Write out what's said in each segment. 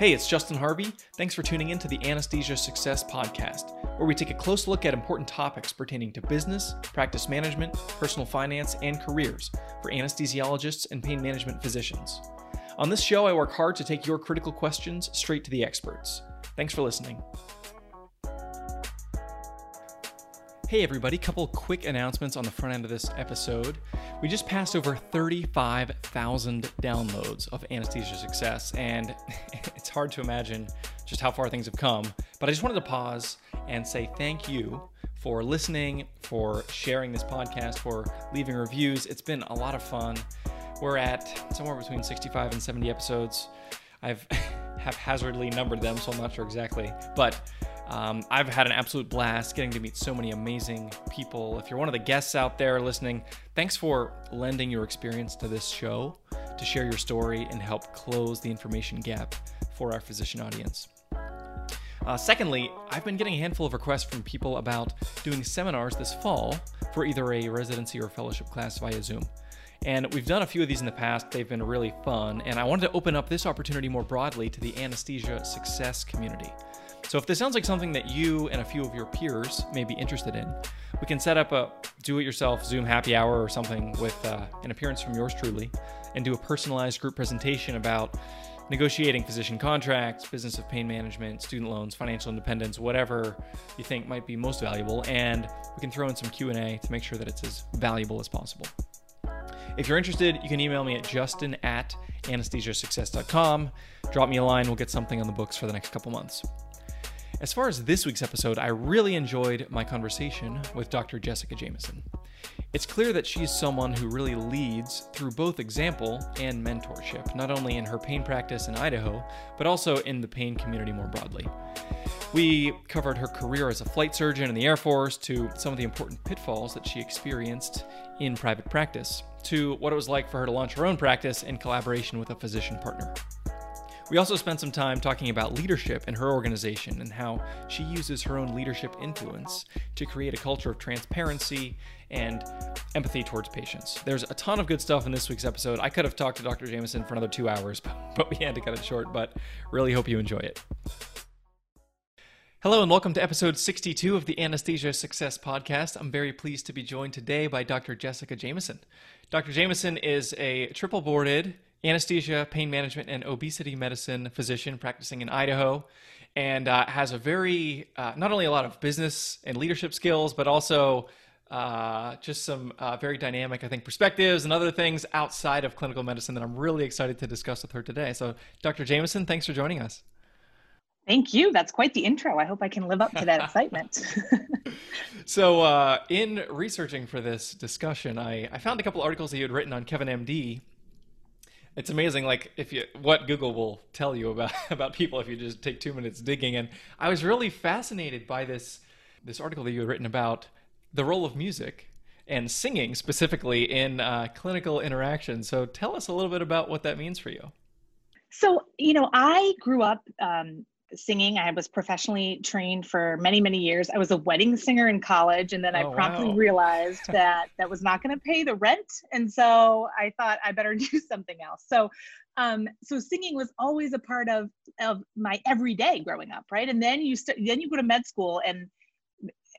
Hey, it's Justin Harvey. Thanks for tuning in to the Anesthesia Success Podcast, where we take a close look at important topics pertaining to business, practice management, personal finance, and careers for anesthesiologists and pain management physicians. On this show, I work hard to take your critical questions straight to the experts. Thanks for listening. Hey, everybody, couple quick announcements on the front end of this episode. We just passed over 35,000 downloads of Anesthesia Success, and it's hard to imagine just how far things have come. But I just wanted to pause and say thank you for listening, for sharing this podcast, for leaving reviews. It's been a lot of fun. We're at somewhere between 65 and 70 episodes. I've haphazardly numbered them, so I'm not sure exactly. But um, I've had an absolute blast getting to meet so many amazing people. If you're one of the guests out there listening, thanks for lending your experience to this show to share your story and help close the information gap for our physician audience. Uh, secondly, I've been getting a handful of requests from people about doing seminars this fall for either a residency or fellowship class via Zoom. And we've done a few of these in the past. They've been really fun. And I wanted to open up this opportunity more broadly to the anesthesia success community. So if this sounds like something that you and a few of your peers may be interested in, we can set up a do-it-yourself Zoom happy hour or something with uh, an appearance from yours truly, and do a personalized group presentation about negotiating physician contracts, business of pain management, student loans, financial independence, whatever you think might be most valuable, and we can throw in some Q&A to make sure that it's as valuable as possible. If you're interested, you can email me at justin at anesthesiasuccess.com. Drop me a line, we'll get something on the books for the next couple months. As far as this week's episode, I really enjoyed my conversation with Dr. Jessica Jamison. It's clear that she's someone who really leads through both example and mentorship, not only in her pain practice in Idaho, but also in the pain community more broadly. We covered her career as a flight surgeon in the Air Force, to some of the important pitfalls that she experienced in private practice, to what it was like for her to launch her own practice in collaboration with a physician partner. We also spent some time talking about leadership in her organization and how she uses her own leadership influence to create a culture of transparency and empathy towards patients. There's a ton of good stuff in this week's episode. I could have talked to Dr. Jamison for another two hours, but we had to cut it short, but really hope you enjoy it. Hello and welcome to episode 62 of the Anesthesia Success Podcast. I'm very pleased to be joined today by Dr. Jessica Jamison. Dr. Jamison is a triple boarded anesthesia, pain management, and obesity medicine physician practicing in Idaho, and uh, has a very uh, not only a lot of business and leadership skills, but also uh, just some uh, very dynamic, I think, perspectives and other things outside of clinical medicine that I'm really excited to discuss with her today. So, Dr. Jamison, thanks for joining us. Thank you. That's quite the intro. I hope I can live up to that excitement. so, uh, in researching for this discussion, I, I found a couple articles that you had written on Kevin MD it's amazing like if you what google will tell you about about people if you just take two minutes digging. And i was really fascinated by this this article that you had written about the role of music and singing specifically in uh, clinical interaction so tell us a little bit about what that means for you. So you know i grew up um, singing. I was professionally trained for many, many years. I was a wedding singer in college, and then oh, I promptly wow. realized that that was not going to pay the rent, and so I thought I better do something else. So, um, so singing was always a part of of my everyday growing up, right? And then you st- then you go to med school, and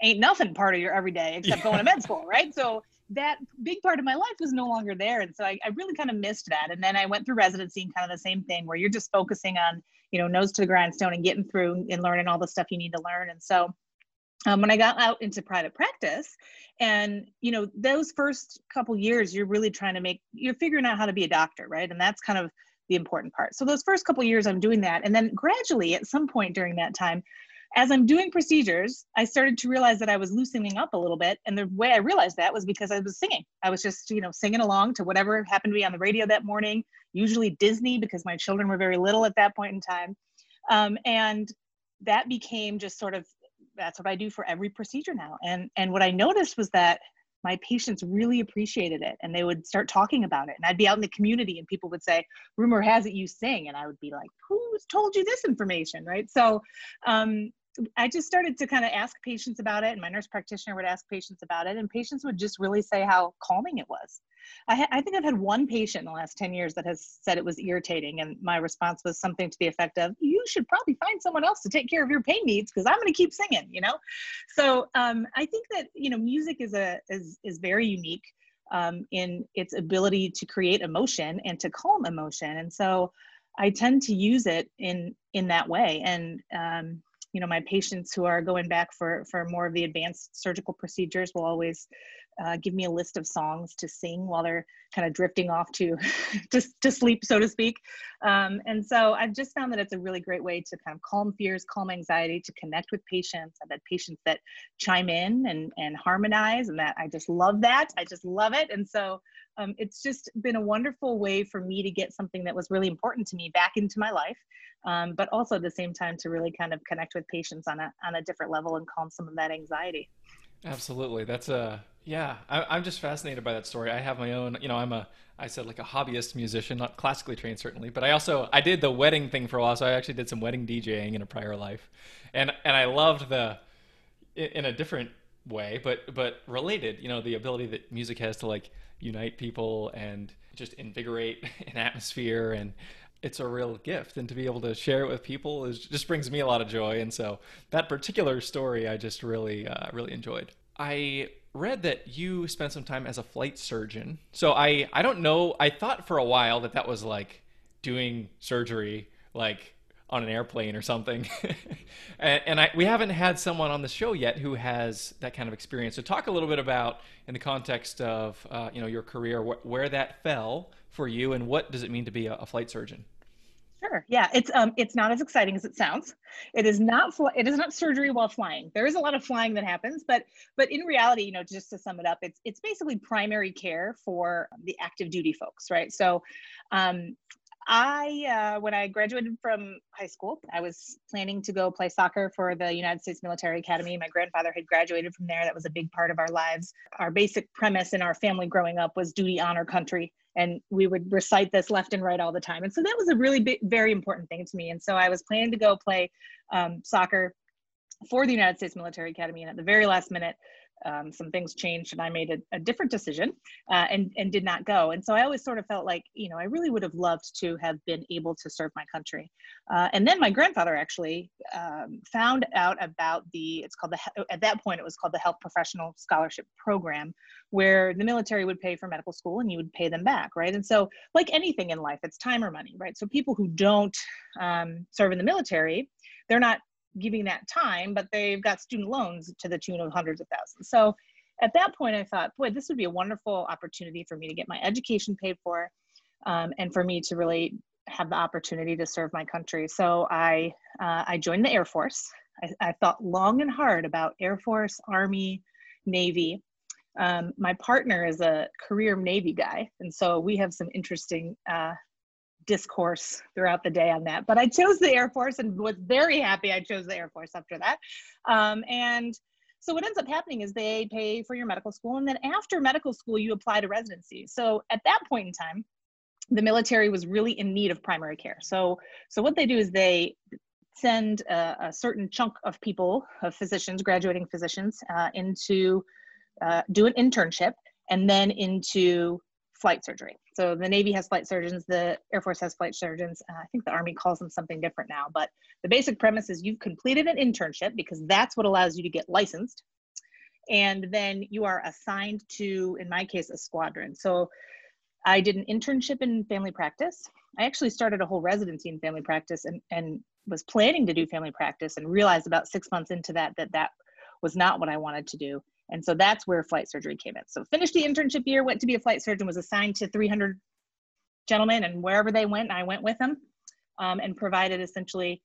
ain't nothing part of your everyday except yeah. going to med school, right? So that big part of my life was no longer there. And so I, I really kind of missed that. And then I went through residency and kind of the same thing where you're just focusing on you know nose to the grindstone and getting through and learning all the stuff you need to learn. And so um, when i got out into private practice and you know those first couple years you're really trying to make you're figuring out how to be a doctor right? And that's kind of the important part. So those first couple years i'm doing that. And then gradually at some point during that time as I'm doing procedures, I started to realize that I was loosening up a little bit. And the way I realized that was because I was singing. I was just, you know, singing along to whatever happened to be on the radio that morning, usually Disney because my children were very little at that point in time. Um, and that became just sort of that's what I do for every procedure now. And and what I noticed was that my patients really appreciated it and they would start talking about it and i'd be out in the community and people would say rumor has it you sing and i would be like who's told you this information right so um, I just started to kind of ask patients about it, and my nurse practitioner would ask patients about it, and patients would just really say how calming it was. I, ha- I think I've had one patient in the last 10 years that has said it was irritating. And my response was something to the effect of, you should probably find someone else to take care of your pain needs because I'm going to keep singing, you know? So um, I think that, you know, music is a, is, is very unique um, in its ability to create emotion and to calm emotion. And so I tend to use it in, in that way. And, um, you know, my patients who are going back for, for more of the advanced surgical procedures will always uh, give me a list of songs to sing while they're kind of drifting off to, to, to sleep, so to speak. Um, and so I've just found that it's a really great way to kind of calm fears, calm anxiety, to connect with patients. I've had patients that chime in and, and harmonize, and that I just love that. I just love it. And so um, it's just been a wonderful way for me to get something that was really important to me back into my life. Um, but also at the same time to really kind of connect with patients on a on a different level and calm some of that anxiety. Absolutely, that's a yeah, I, am just fascinated by that story. I have my own, you know, I'm a, I said like a hobbyist musician, not classically trained certainly, but I also I did the wedding thing for a while, so I actually did some wedding DJing in a prior life, and and I loved the, in a different way, but but related, you know, the ability that music has to like unite people and just invigorate an atmosphere and it's a real gift and to be able to share it with people is just brings me a lot of joy and so that particular story i just really uh, really enjoyed i read that you spent some time as a flight surgeon. So I I don't know. I thought for a while that that was like doing surgery like on an airplane or something. and, and I, we haven't had someone on the show yet who has that kind of experience. So talk a little bit about in the context of uh, you know your career wh- where that fell for you and what does it mean to be a, a flight surgeon? Sure. Yeah, it's um it's not as exciting as it sounds. It is not fl- it is not surgery while flying. There is a lot of flying that happens, but but in reality, you know, just to sum it up, it's it's basically primary care for the active duty folks, right? So, um, I uh, when I graduated from high school, I was planning to go play soccer for the United States Military Academy. My grandfather had graduated from there. That was a big part of our lives. Our basic premise in our family growing up was duty, honor, country and we would recite this left and right all the time and so that was a really big very important thing to me and so i was planning to go play um, soccer for the united states military academy and at the very last minute um, some things changed and I made a, a different decision uh, and, and did not go. And so I always sort of felt like, you know, I really would have loved to have been able to serve my country. Uh, and then my grandfather actually um, found out about the, it's called the, at that point, it was called the Health Professional Scholarship Program, where the military would pay for medical school and you would pay them back, right? And so, like anything in life, it's time or money, right? So people who don't um, serve in the military, they're not giving that time, but they've got student loans to the tune of hundreds of thousands. So at that point, I thought, boy, this would be a wonderful opportunity for me to get my education paid for um, and for me to really have the opportunity to serve my country. So I, uh, I joined the Air Force. I, I, thought long and hard about Air Force, Army, Navy. Um, my partner is a career Navy guy, and so we have some interesting uh, discourse throughout the day on that. But I chose the Air Force and was very happy I chose the Air Force after that. Um, and so what ends up happening is they pay for your medical school, and then after medical school, you apply to residency. So at that point in time, the military was really in need of primary care. So so what they do is they send a, a certain chunk of people, of physicians, graduating physicians, uh, into uh, do an internship, and then into flight surgery. So the Navy has flight surgeons, the Air Force has flight surgeons. Uh, I think the Army calls them something different now, but the basic premise is you've completed an internship because that's what allows you to get licensed. And then you are assigned to, in my case, a squadron. So I did an internship in family practice. I actually started a whole residency in family practice and, and was planning to do family practice and realized about six months into that that that was not what I wanted to do. And so that's where flight surgery came in. So finished the internship year, went to be a flight surgeon, was assigned to 300 gentlemen, and wherever they went, I went with them um, and provided essentially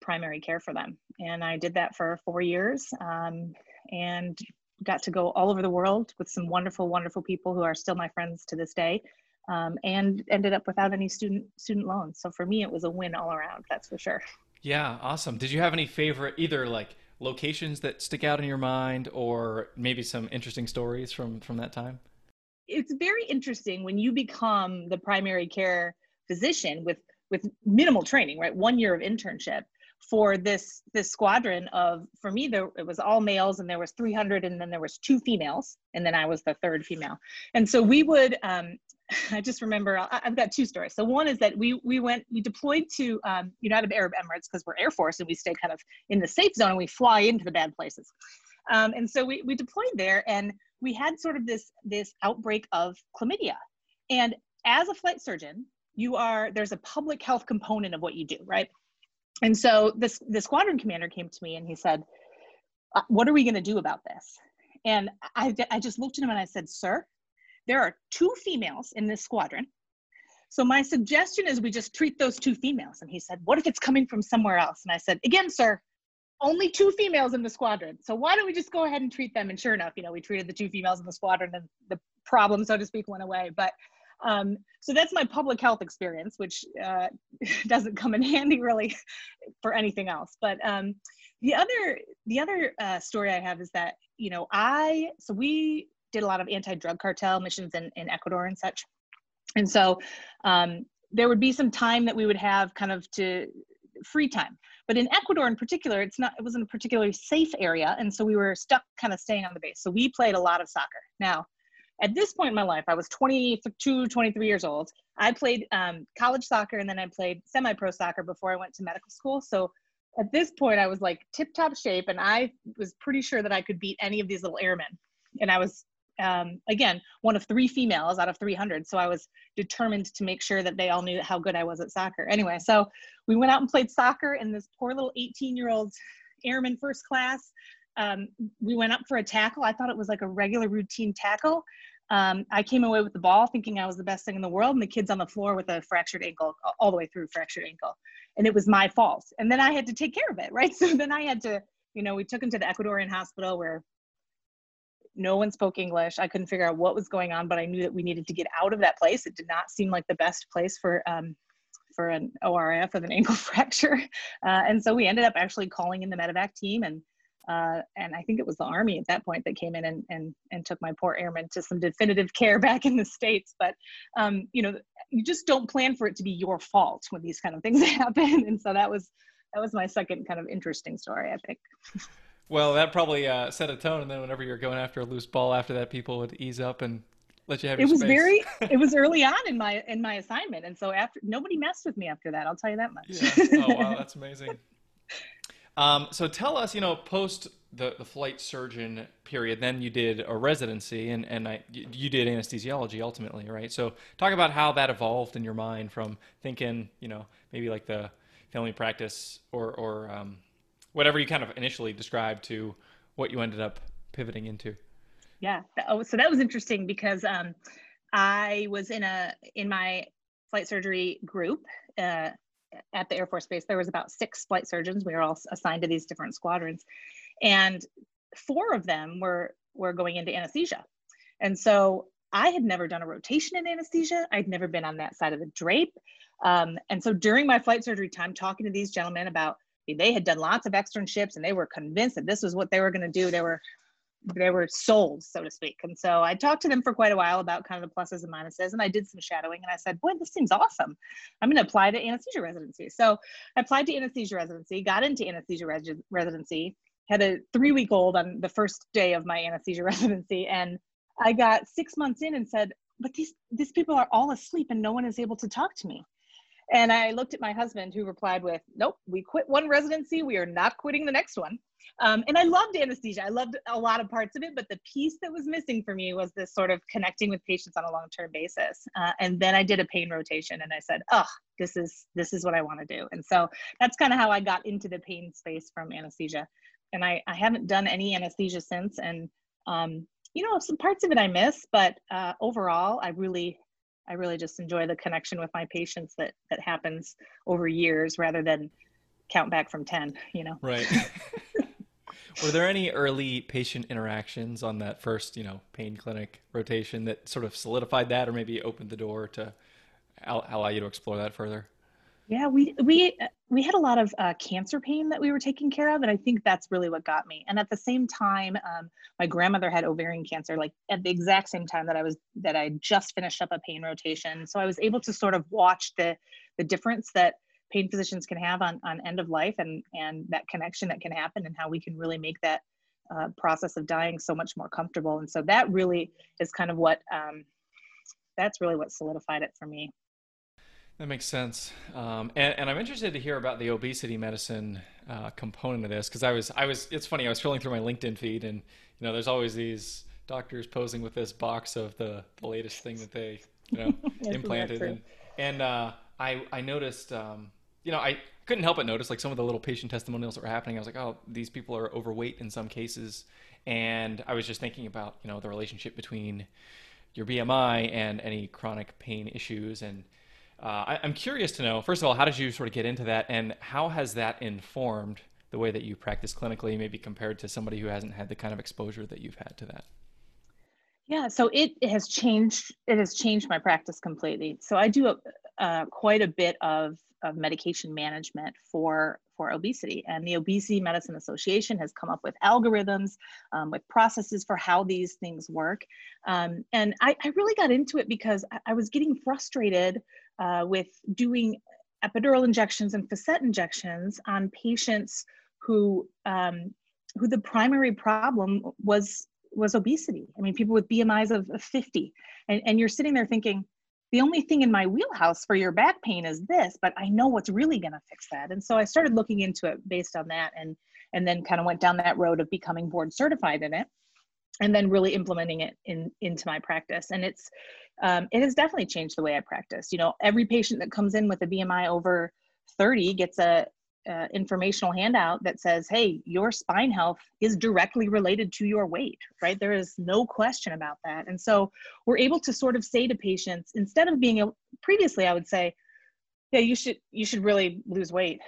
primary care for them. And I did that for four years um, and got to go all over the world with some wonderful, wonderful people who are still my friends to this day. Um, and ended up without any student student loans. So for me, it was a win all around. That's for sure. Yeah, awesome. Did you have any favorite either like locations that stick out in your mind or maybe some interesting stories from from that time? It's very interesting when you become the primary care physician with with minimal training right? One year of internship for this this squadron of for me there it was all males and there was 300 and then there was two females and then i was the third female. And so we would um, i just remember I, have got two stories. So one is that we we went we deployed to um, united arab emirates because we're air force and we stay kind of in the safe zone and we fly into the bad places. Um, and so we, we deployed there and we had sort of this this outbreak of chlamydia. And as a flight surgeon you are there's a public health component of what you do right? And so this the squadron commander came to me and he said uh, what are we going to do about this? And I, I just looked at him and i said sir there are two females in this squadron. So my suggestion is we just treat those two females. And he said what if it's coming from somewhere else? And i said again sir only two females in the squadron. So why don't we just go ahead and treat them? And sure enough you know we treated the two females in the squadron and the problem so to speak went away. But um, so that's my public health experience, which uh, doesn't come in handy really for anything else. But um, the other the other uh, story I have is that you know I so we did a lot of anti-drug cartel missions in, in Ecuador and such, and so um, there would be some time that we would have kind of to free time. But in Ecuador in particular, it's not it wasn't a particularly safe area, and so we were stuck kind of staying on the base. So we played a lot of soccer. Now at this point in my life, I was 22, 23 years old. I played um, college soccer and then I played semi pro soccer before I went to medical school. So at this point, I was like tip top shape and I was pretty sure that I could beat any of these little airmen. And I was, um, again, one of three females out of 300. So I was determined to make sure that they all knew how good I was at soccer. Anyway, so we went out and played soccer, and this poor little 18 year old airman first class um, we went up for a tackle. I thought it was like a regular routine tackle. Um, I came away with the ball thinking I was the best thing in the world, and the kid's on the floor with a fractured ankle, all the way through fractured ankle. And it was my fault. And then I had to take care of it, right? So then I had to, you know, we took him to the Ecuadorian hospital where no one spoke English. I couldn't figure out what was going on, but I knew that we needed to get out of that place. It did not seem like the best place for um, for an ORIF of an ankle fracture. Uh, and so we ended up actually calling in the medevac team and uh, and I think it was the Army at that point that came in and, and, and took my poor airman to some definitive care back in the States. But, um, you know, you just don't plan for it to be your fault when these kind of things happen. And so that was, that was my second kind of interesting story, I think. Well, that probably uh, set a tone. And then whenever you're going after a loose ball after that, people would ease up and let you have Your it was space. very it was early on in my in my assignment and so after nobody messed with me after that i'll tell you that much yeah. oh wow that's amazing um, so tell us, you know, post the, the flight surgeon period, then you did a residency and, and I, you did anesthesiology ultimately, right? So talk about how that evolved in your mind from thinking, you know, maybe like the family practice or, or um, whatever you kind of initially described to what you ended up pivoting into. Yeah. Oh, so that was interesting because um, I was in a in my flight surgery group uh, at the Air Force Base, there was about six flight surgeons. We were all assigned to these different squadrons, and four of them were were going into anesthesia. And so I had never done a rotation in anesthesia. I'd never been on that side of the drape. Um, and so during my flight surgery time, talking to these gentlemen about they had done lots of externships and they were convinced that this was what they were going to do. They were they were sold, so to speak. And so I talked to them for quite a while about kind of the pluses and minuses, and I did some shadowing. And I said, "Boy, this seems awesome. I'm going to apply to anesthesia residency." So I applied to anesthesia residency, got into anesthesia res- residency, had a three week old on the first day of my anesthesia residency, and I got six months in and said, "But these these people are all asleep, and no one is able to talk to me." And I looked at my husband, who replied with, "Nope, we quit one residency. We are not quitting the next one." Um, and I loved anesthesia. I loved a lot of parts of it, but the piece that was missing for me was this sort of connecting with patients on a long-term basis. Uh, and then I did a pain rotation, and I said, "Oh, this is this is what I want to do." And so that's kind of how I got into the pain space from anesthesia. And I, I haven't done any anesthesia since. And um, you know, some parts of it I miss, but uh, overall, I really I really just enjoy the connection with my patients that that happens over years rather than count back from 10 you know right Were there any early patient interactions on that first, you know, pain clinic rotation that sort of solidified that, or maybe opened the door to allow you to explore that further? Yeah, we we we had a lot of uh, cancer pain that we were taking care of, and I think that's really what got me. And at the same time, um, my grandmother had ovarian cancer, like at the exact same time that I was that I just finished up a pain rotation. So I was able to sort of watch the the difference that pain physicians can have on, on end of life and, and that connection that can happen and how we can really make that uh, process of dying so much more comfortable. And so that really is kind of what, um, that's really what solidified it for me. That makes sense. Um, and, and, I'm interested to hear about the obesity medicine uh, component of this because I was, I was, it's funny, I was scrolling through my LinkedIn feed and, you know, there's always these doctors posing with this box of the, the latest thing that they, you know, implanted. And, and uh, I, I noticed, um, you know, I couldn't help but notice like some of the little patient testimonials that were happening. I was like, oh, these people are overweight in some cases. And I was just thinking about, you know, the relationship between your BMI and any chronic pain issues. And uh, I, I'm curious to know, first of all, how did you sort of get into that? And how has that informed the way that you practice clinically, maybe compared to somebody who hasn't had the kind of exposure that you've had to that? Yeah, so it, it has changed. It has changed my practice completely. So I do a, uh, quite a bit of, of medication management for for obesity, and the Obesity Medicine Association has come up with algorithms, um, with processes for how these things work. Um, and I, I, really got into it because I, I was getting frustrated uh, with doing epidural injections and facet injections on patients who um, who the primary problem was was obesity. I mean, people with BMIs of, of 50. And, and you're sitting there thinking, the only thing in my wheelhouse for your back pain is this, but I know what's really going to fix that. And so I started looking into it based on that and, and then kind of went down that road of becoming board certified in it and then really implementing it in into my practice and it's um, it has definitely changed the way i practice you know every patient that comes in with a bmi over 30 gets a, informational handout that says, hey, your spine health is directly related to your weight, right? There is no question about that. And so we're able to sort of say to patients, instead of being, a, previously I would say, yeah, you should, you should really lose weight.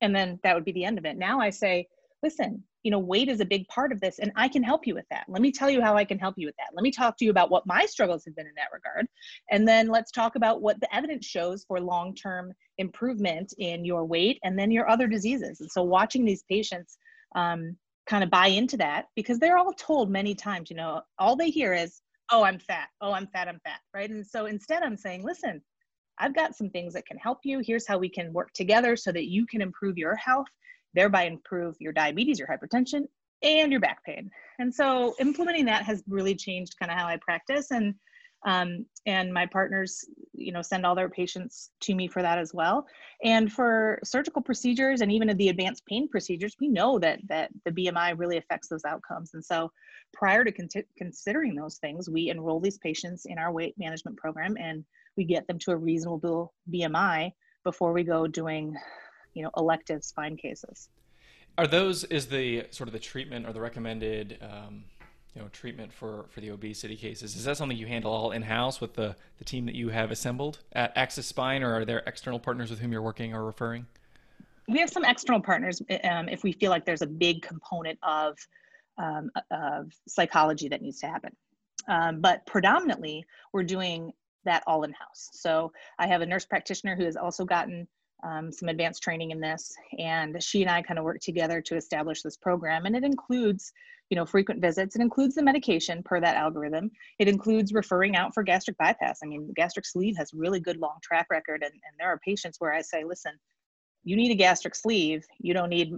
And then that would be the end of it. Now I say, listen, you know, weight is a big part of this, and I can help you with that. Let me tell you how I can help you with that. Let me talk to you about what my struggles have been in that regard. And then let's talk about what the evidence shows for long term improvement in your weight and then your other diseases. And so, watching these patients um, kind of buy into that because they're all told many times, you know, all they hear is, oh, I'm fat. Oh, I'm fat. I'm fat. Right. And so, instead, I'm saying, listen, I've got some things that can help you. Here's how we can work together so that you can improve your health thereby improve your diabetes, your hypertension, and your back pain. And so implementing that has really changed kind of how I practice and um, and my partners, you know, send all their patients to me for that as well. And for surgical procedures and even the advanced pain procedures, we know that that the BMI really affects those outcomes. And so, prior to con- considering those things, we enroll these patients in our weight management program, and we get them to a reasonable BMI before we go doing you know elective spine cases. Are those is the sort of the treatment or the recommended um, you know treatment for for the obesity cases? Is that something you handle all in house with the the team that you have assembled at Axis Spine, or are there external partners with whom you're working or referring? We have some external partners um, if we feel like there's a big component of um, of psychology that needs to happen. Um, but predominantly, we're doing that all in house. So I have a nurse practitioner who has also gotten um, some advanced training in this. And she and i kind of work together to establish this program. And it includes you know frequent visits. It includes the medication per that algorithm. It includes referring out for gastric bypass. I mean the gastric sleeve has really good long track record. And, and there are patients where i say listen you need a gastric sleeve. You don't need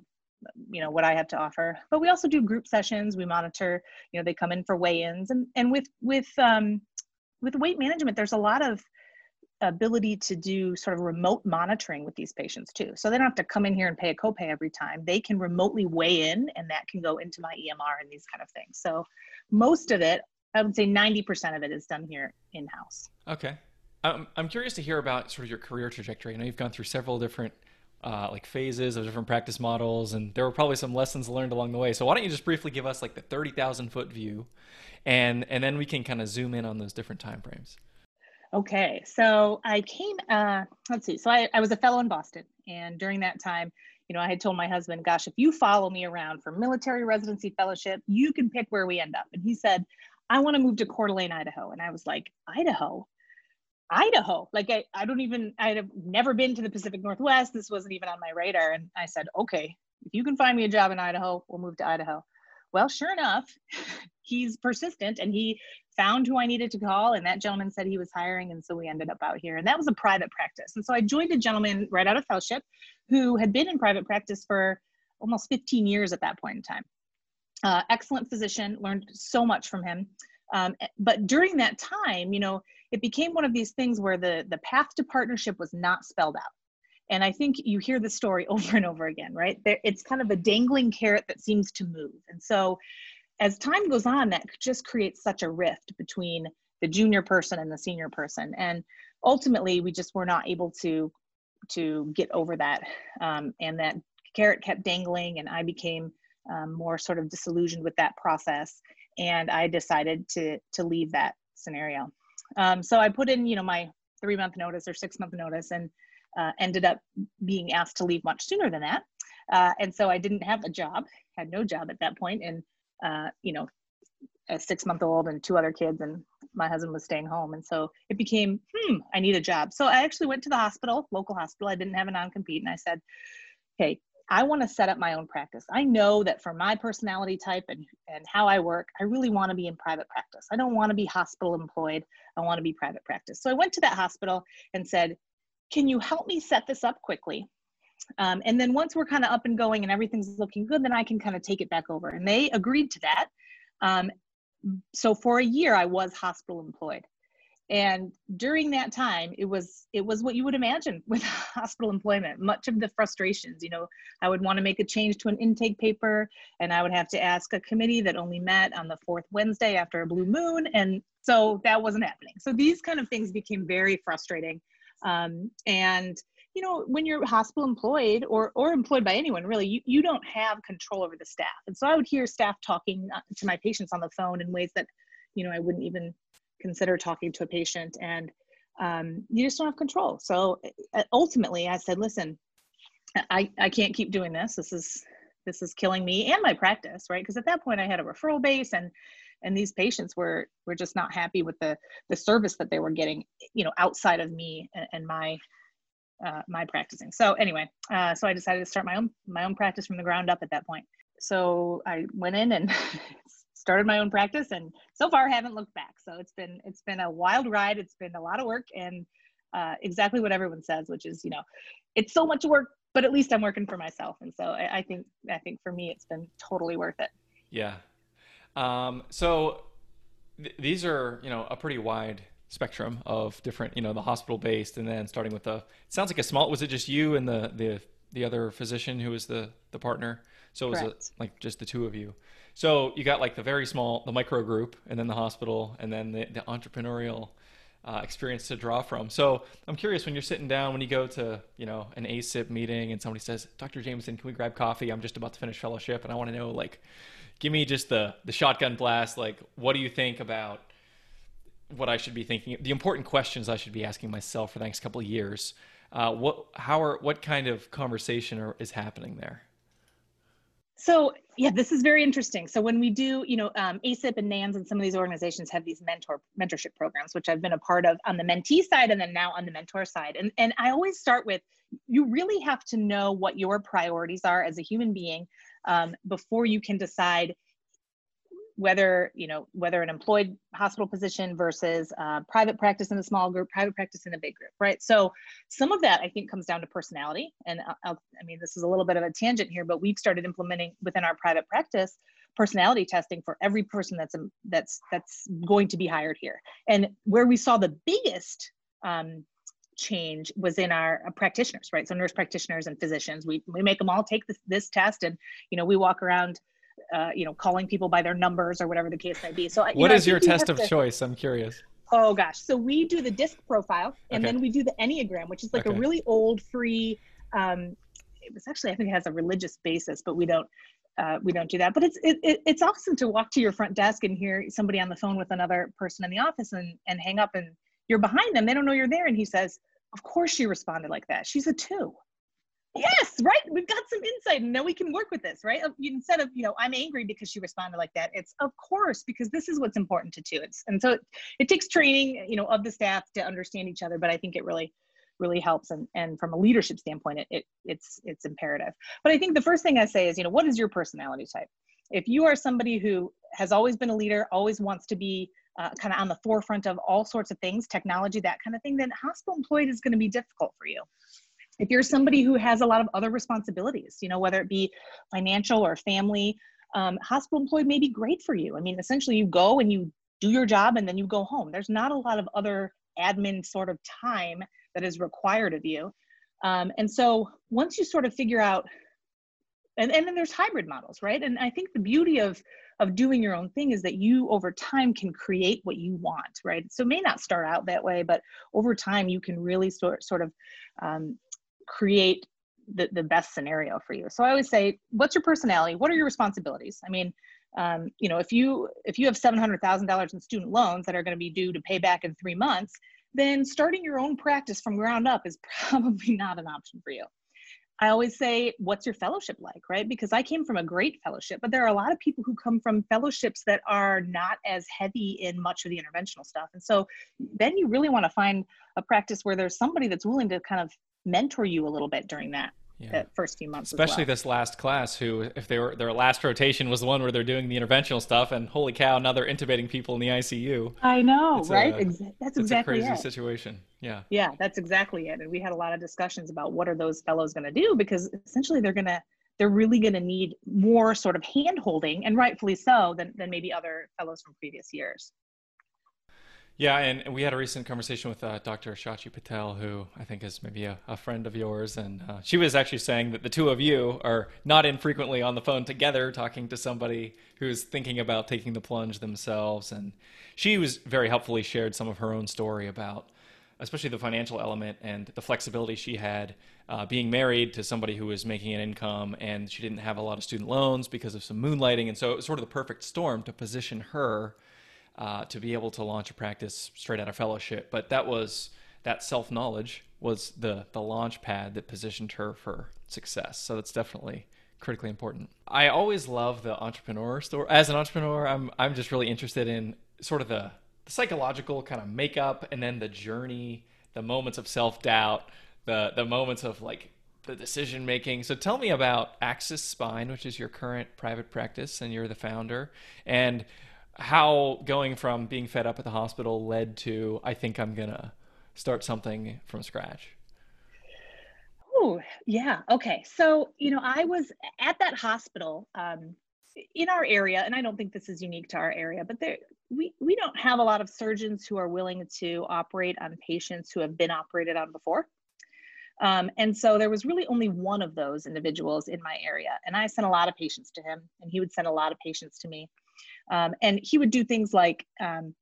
you know what i have to offer. But we also do group sessions. We monitor you know they come in for weigh-ins. And and with with um with weight management there's a lot of ability to do sort of remote monitoring with these patients too. So they don't have to come in here and pay a copay every time. They can remotely weigh in and that can go into my EMR and these kind of things. So most of it, I would say 90% of it is done here in house. Okay. Um, I'm curious to hear about sort of your career trajectory. I know you've gone through several different uh, like phases of different practice models, and there were probably some lessons learned along the way. So why don't you just briefly give us like the 30,000 foot view, and and then we can kind of zoom in on those different time frames. Okay, so I came, uh, let's see, so I, I was a fellow in Boston. And during that time, you know, I had told my husband, gosh, if you follow me around for military residency fellowship, you can pick where we end up. And he said, I want to move to Coeur d'Alene, Idaho. And I was like, Idaho? Idaho? Like, I, I don't even, I'd have never been to the Pacific Northwest. This wasn't even on my radar. And I said, okay, if you can find me a job in Idaho, we'll move to Idaho. Well, sure enough, he's persistent and he found who I needed to call. And that gentleman said he was hiring. And so we ended up out here. And that was a private practice. And so I joined a gentleman right out of fellowship who had been in private practice for almost 15 years at that point in time. Uh, excellent physician, learned so much from him. Um, but during that time, you know, it became one of these things where the the path to partnership was not spelled out. And I think you hear the story over and over again, right? There, it's kind of a dangling carrot that seems to move. And so as time goes on, that just creates such a rift between the junior person and the senior person. And ultimately, we just were not able to to get over that. Um, and that carrot kept dangling, and I became um, more sort of disillusioned with that process. And I decided to to leave that scenario. Um, so I put in, you know, my three month notice or six month notice, and uh, ended up being asked to leave much sooner than that. Uh, and so I didn't have a job, had no job at that point, and uh, you know, a six month old and two other kids, and my husband was staying home. And so it became, hmm, I need a job. So I actually went to the hospital, local hospital. I didn't have a non compete, and I said, hey, I want to set up my own practice. I know that for my personality type and, and how I work, I really want to be in private practice. I don't want to be hospital employed. I want to be private practice. So I went to that hospital and said, can you help me set this up quickly? Um, and then once we're kind of up and going and everything's looking good, then I can kind of take it back over. And they agreed to that. Um, so for a year, I was hospital employed. And during that time, it was it was what you would imagine with hospital employment. Much of the frustrations, you know, I would want to make a change to an intake paper, and I would have to ask a committee that only met on the fourth Wednesday after a blue moon, and so that wasn't happening. So these kind of things became very frustrating um, and you know, when you're hospital employed or or employed by anyone, really, you, you don't have control over the staff. And so I would hear staff talking uh, to my patients on the phone in ways that, you know, I wouldn't even consider talking to a patient. And um, you just don't have control. So uh, ultimately, I said, listen, I, I can't keep doing this. This is this is killing me and my practice, right? Because at that point, I had a referral base and and these patients were were just not happy with the the service that they were getting you know outside of me and, and my uh, my practicing. So anyway uh, so i decided to start my own my own practice from the ground up at that point. So i went in and started my own practice and so far haven't looked back. So it's been it's been a wild ride. It's been a lot of work and uh, exactly what everyone says which is you know it's so much work but at least i'm working for myself. And so I, I think i think for me it's been totally worth it. Yeah um, so th- these are, you know, a pretty wide spectrum of different, you know, the hospital based, and then starting with the. It sounds like a small. Was it just you and the the the other physician who was the the partner? So it was a, like just the two of you. So you got like the very small, the micro group, and then the hospital, and then the, the entrepreneurial uh, experience to draw from. So I'm curious when you're sitting down, when you go to you know an ASIPP meeting, and somebody says, "Dr. Jameson, can we grab coffee? I'm just about to finish fellowship, and I want to know like give me just the the shotgun blast. Like, what do you think about what I should be thinking? The important questions I should be asking myself for the next couple of years. Uh, what how are what kind of conversation are, is happening there? So yeah, this is very interesting. So when we do, you know, um, ASIPP and NANS and some of these organizations have these mentor mentorship programs, which I've been a part of on the mentee side and then now on the mentor side. And and I always start with you really have to know what your priorities are as a human being um, before you can decide whether you know whether an employed hospital position versus uh, private practice in a small group private practice in a big group right? So some of that i think comes down to personality. And I'll, i mean this is a little bit of a tangent here but we've started implementing within our private practice personality testing for every person that's um, that's that's going to be hired here. And where we saw the biggest um, change was in our uh, practitioners, right? So nurse practitioners and physicians, we, we make them all take this, this test and, you know, we walk around, uh, you know, calling people by their numbers or whatever the case may be. So you what know, is your test of to, choice? I'm curious. Oh gosh. So we do the disc profile and okay. then we do the Enneagram, which is like okay. a really old free, um, it was actually, I think it has a religious basis, but we don't, uh, we don't do that. But it's it, it, it's awesome to walk to your front desk and hear somebody on the phone with another person in the office and and hang up and you're behind them. They don't know you're there. And he says, Of course she responded like that. She's a two. Yes, right. We've got some insight and now we can work with this, right? Instead of, you know, I'm angry because she responded like that. It's of course, because this is what's important to two. It's, and so it, it takes training, you know, of the staff to understand each other, but I think it really, really helps. And, and from a leadership standpoint, it, it it's, it's imperative. But I think the first thing I say is, you know, what is your personality type? if you are somebody who has always been a leader, always wants to be uh, kind of on the forefront of all sorts of things, technology, that kind of thing, then hospital employed is going to be difficult for you. If you're somebody who has a lot of other responsibilities, you know, whether it be financial or family, um, hospital employed may be great for you. I mean, essentially, you go and you do your job and then you go home. There's not a lot of other admin sort of time that is required of you. Um, and so once you sort of figure out and, and then there's hybrid models right? And i think the beauty of of doing your own thing is that you over time can create what you want right? So may not start out that way but over time you can really sort, sort of um, create the, the best scenario for you. So i always say what's your personality? What are your responsibilities? I mean um, you know if you if you have $700000 in student loans that are going to be due to pay back in three months then starting your own practice from ground up is probably not an option for you I always say, what's your fellowship like, right? Because I came from a great fellowship, but there are a lot of people who come from fellowships that are not as heavy in much of the interventional stuff. And so then you really want to find a practice where there's somebody that's willing to kind of mentor you a little bit during that yeah. first few months. Especially well. this last class, who, if they were their last rotation was the one where they're doing the interventional stuff, and holy cow, now they're intubating people in the ICU. I know, it's right? A, that's exactly a crazy it. situation. Yeah. Yeah, that's exactly it. And we had a lot of discussions about what are those fellows going to do because essentially they're going to they're really going to need more sort of hand holding and rightfully so than, than maybe other fellows from previous years yeah, and we had a recent conversation with uh, Dr. Shachi Patel, who I think is maybe a, a friend of yours, and uh, she was actually saying that the two of you are not infrequently on the phone together talking to somebody who's thinking about taking the plunge themselves. And she was very helpfully shared some of her own story about, especially the financial element and the flexibility she had uh, being married to somebody who was making an income, and she didn't have a lot of student loans because of some moonlighting, and so it was sort of the perfect storm to position her uh, to be able to launch a practice straight out of fellowship. But that was that self knowledge was the the launch pad that positioned her for success. So that's definitely critically important. I always love the entrepreneur story. As an entrepreneur, I'm I'm just really interested in sort of the, the psychological kind of makeup and then the journey, the moments of self doubt, the the moments of like the decision making. So tell me about Axis Spine, which is your current private practice, and you're the founder, and how going from being fed up at the hospital led to I think I'm gonna start something from scratch. Oh yeah, okay. So you know, I was at that hospital um, in our area, and I don't think this is unique to our area, but there we we don't have a lot of surgeons who are willing to operate on patients who have been operated on before. Um, and so there was really only one of those individuals in my area, and I sent a lot of patients to him, and he would send a lot of patients to me. Um, and he would do things like um,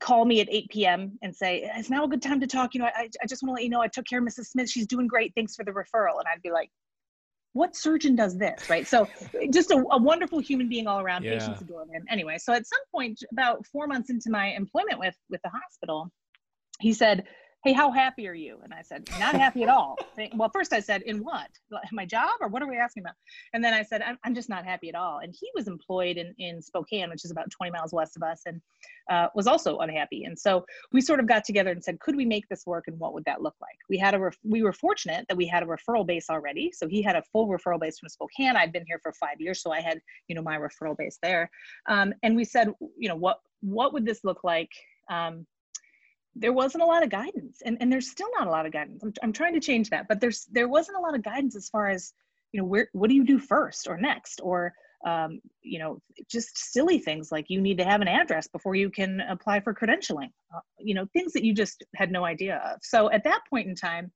call me at 8 p.m. and say, "It's now a good time to talk. You know, I, I just want to let you know I took care of Mrs. Smith. She's doing great. Thanks for the referral." And I'd be like, "What surgeon does this?" Right? So, just a, a wonderful human being all around. Yeah. Patients adore him. Anyway, so at some point, about four months into my employment with with the hospital, he said, hey, how happy are you? And I said, not happy at all. well, first I said, in what? My job or what are we asking about? And then I said, I'm, I'm just not happy at all. And he was employed in, in Spokane, which is about 20 miles west of us, and uh, was also unhappy. And so we sort of got together and said, could we make this work and what would that look like? We had a, ref- we were fortunate that we had a referral base already. So he had a full referral base from Spokane. I'd been here for five years, so I had, you know, my referral base there. Um, and we said, you know, what, what would this look like? Um, there wasn't a lot of guidance and, and there's still not a lot of guidance. I'm, I'm trying to change that but there's there wasn't a lot of guidance as far as you know where what do you do first or next? Or um, you know just silly things like you need to have an address before you can apply for credentialing uh, you know things that you just had no idea of. So at that point in time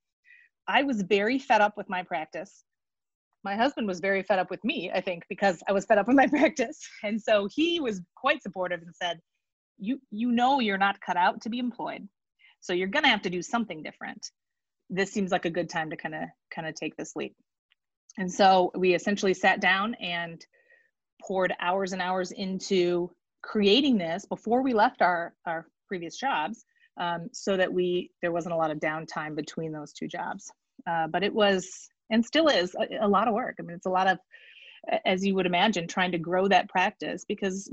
i was very fed up with my practice. My husband was very fed up with me i think because i was fed up with my practice. And so he was quite supportive and said you you know you're not cut out to be employed. So you're going to have to do something different. This seems like a good time to kind of kind of take this leap. And so we essentially sat down and poured hours and hours into creating this before we left our our previous jobs um, so that we there wasn't a lot of downtime between those two jobs. Uh, but it was and still is a, a lot of work. I mean it's a lot of as you would imagine trying to grow that practice because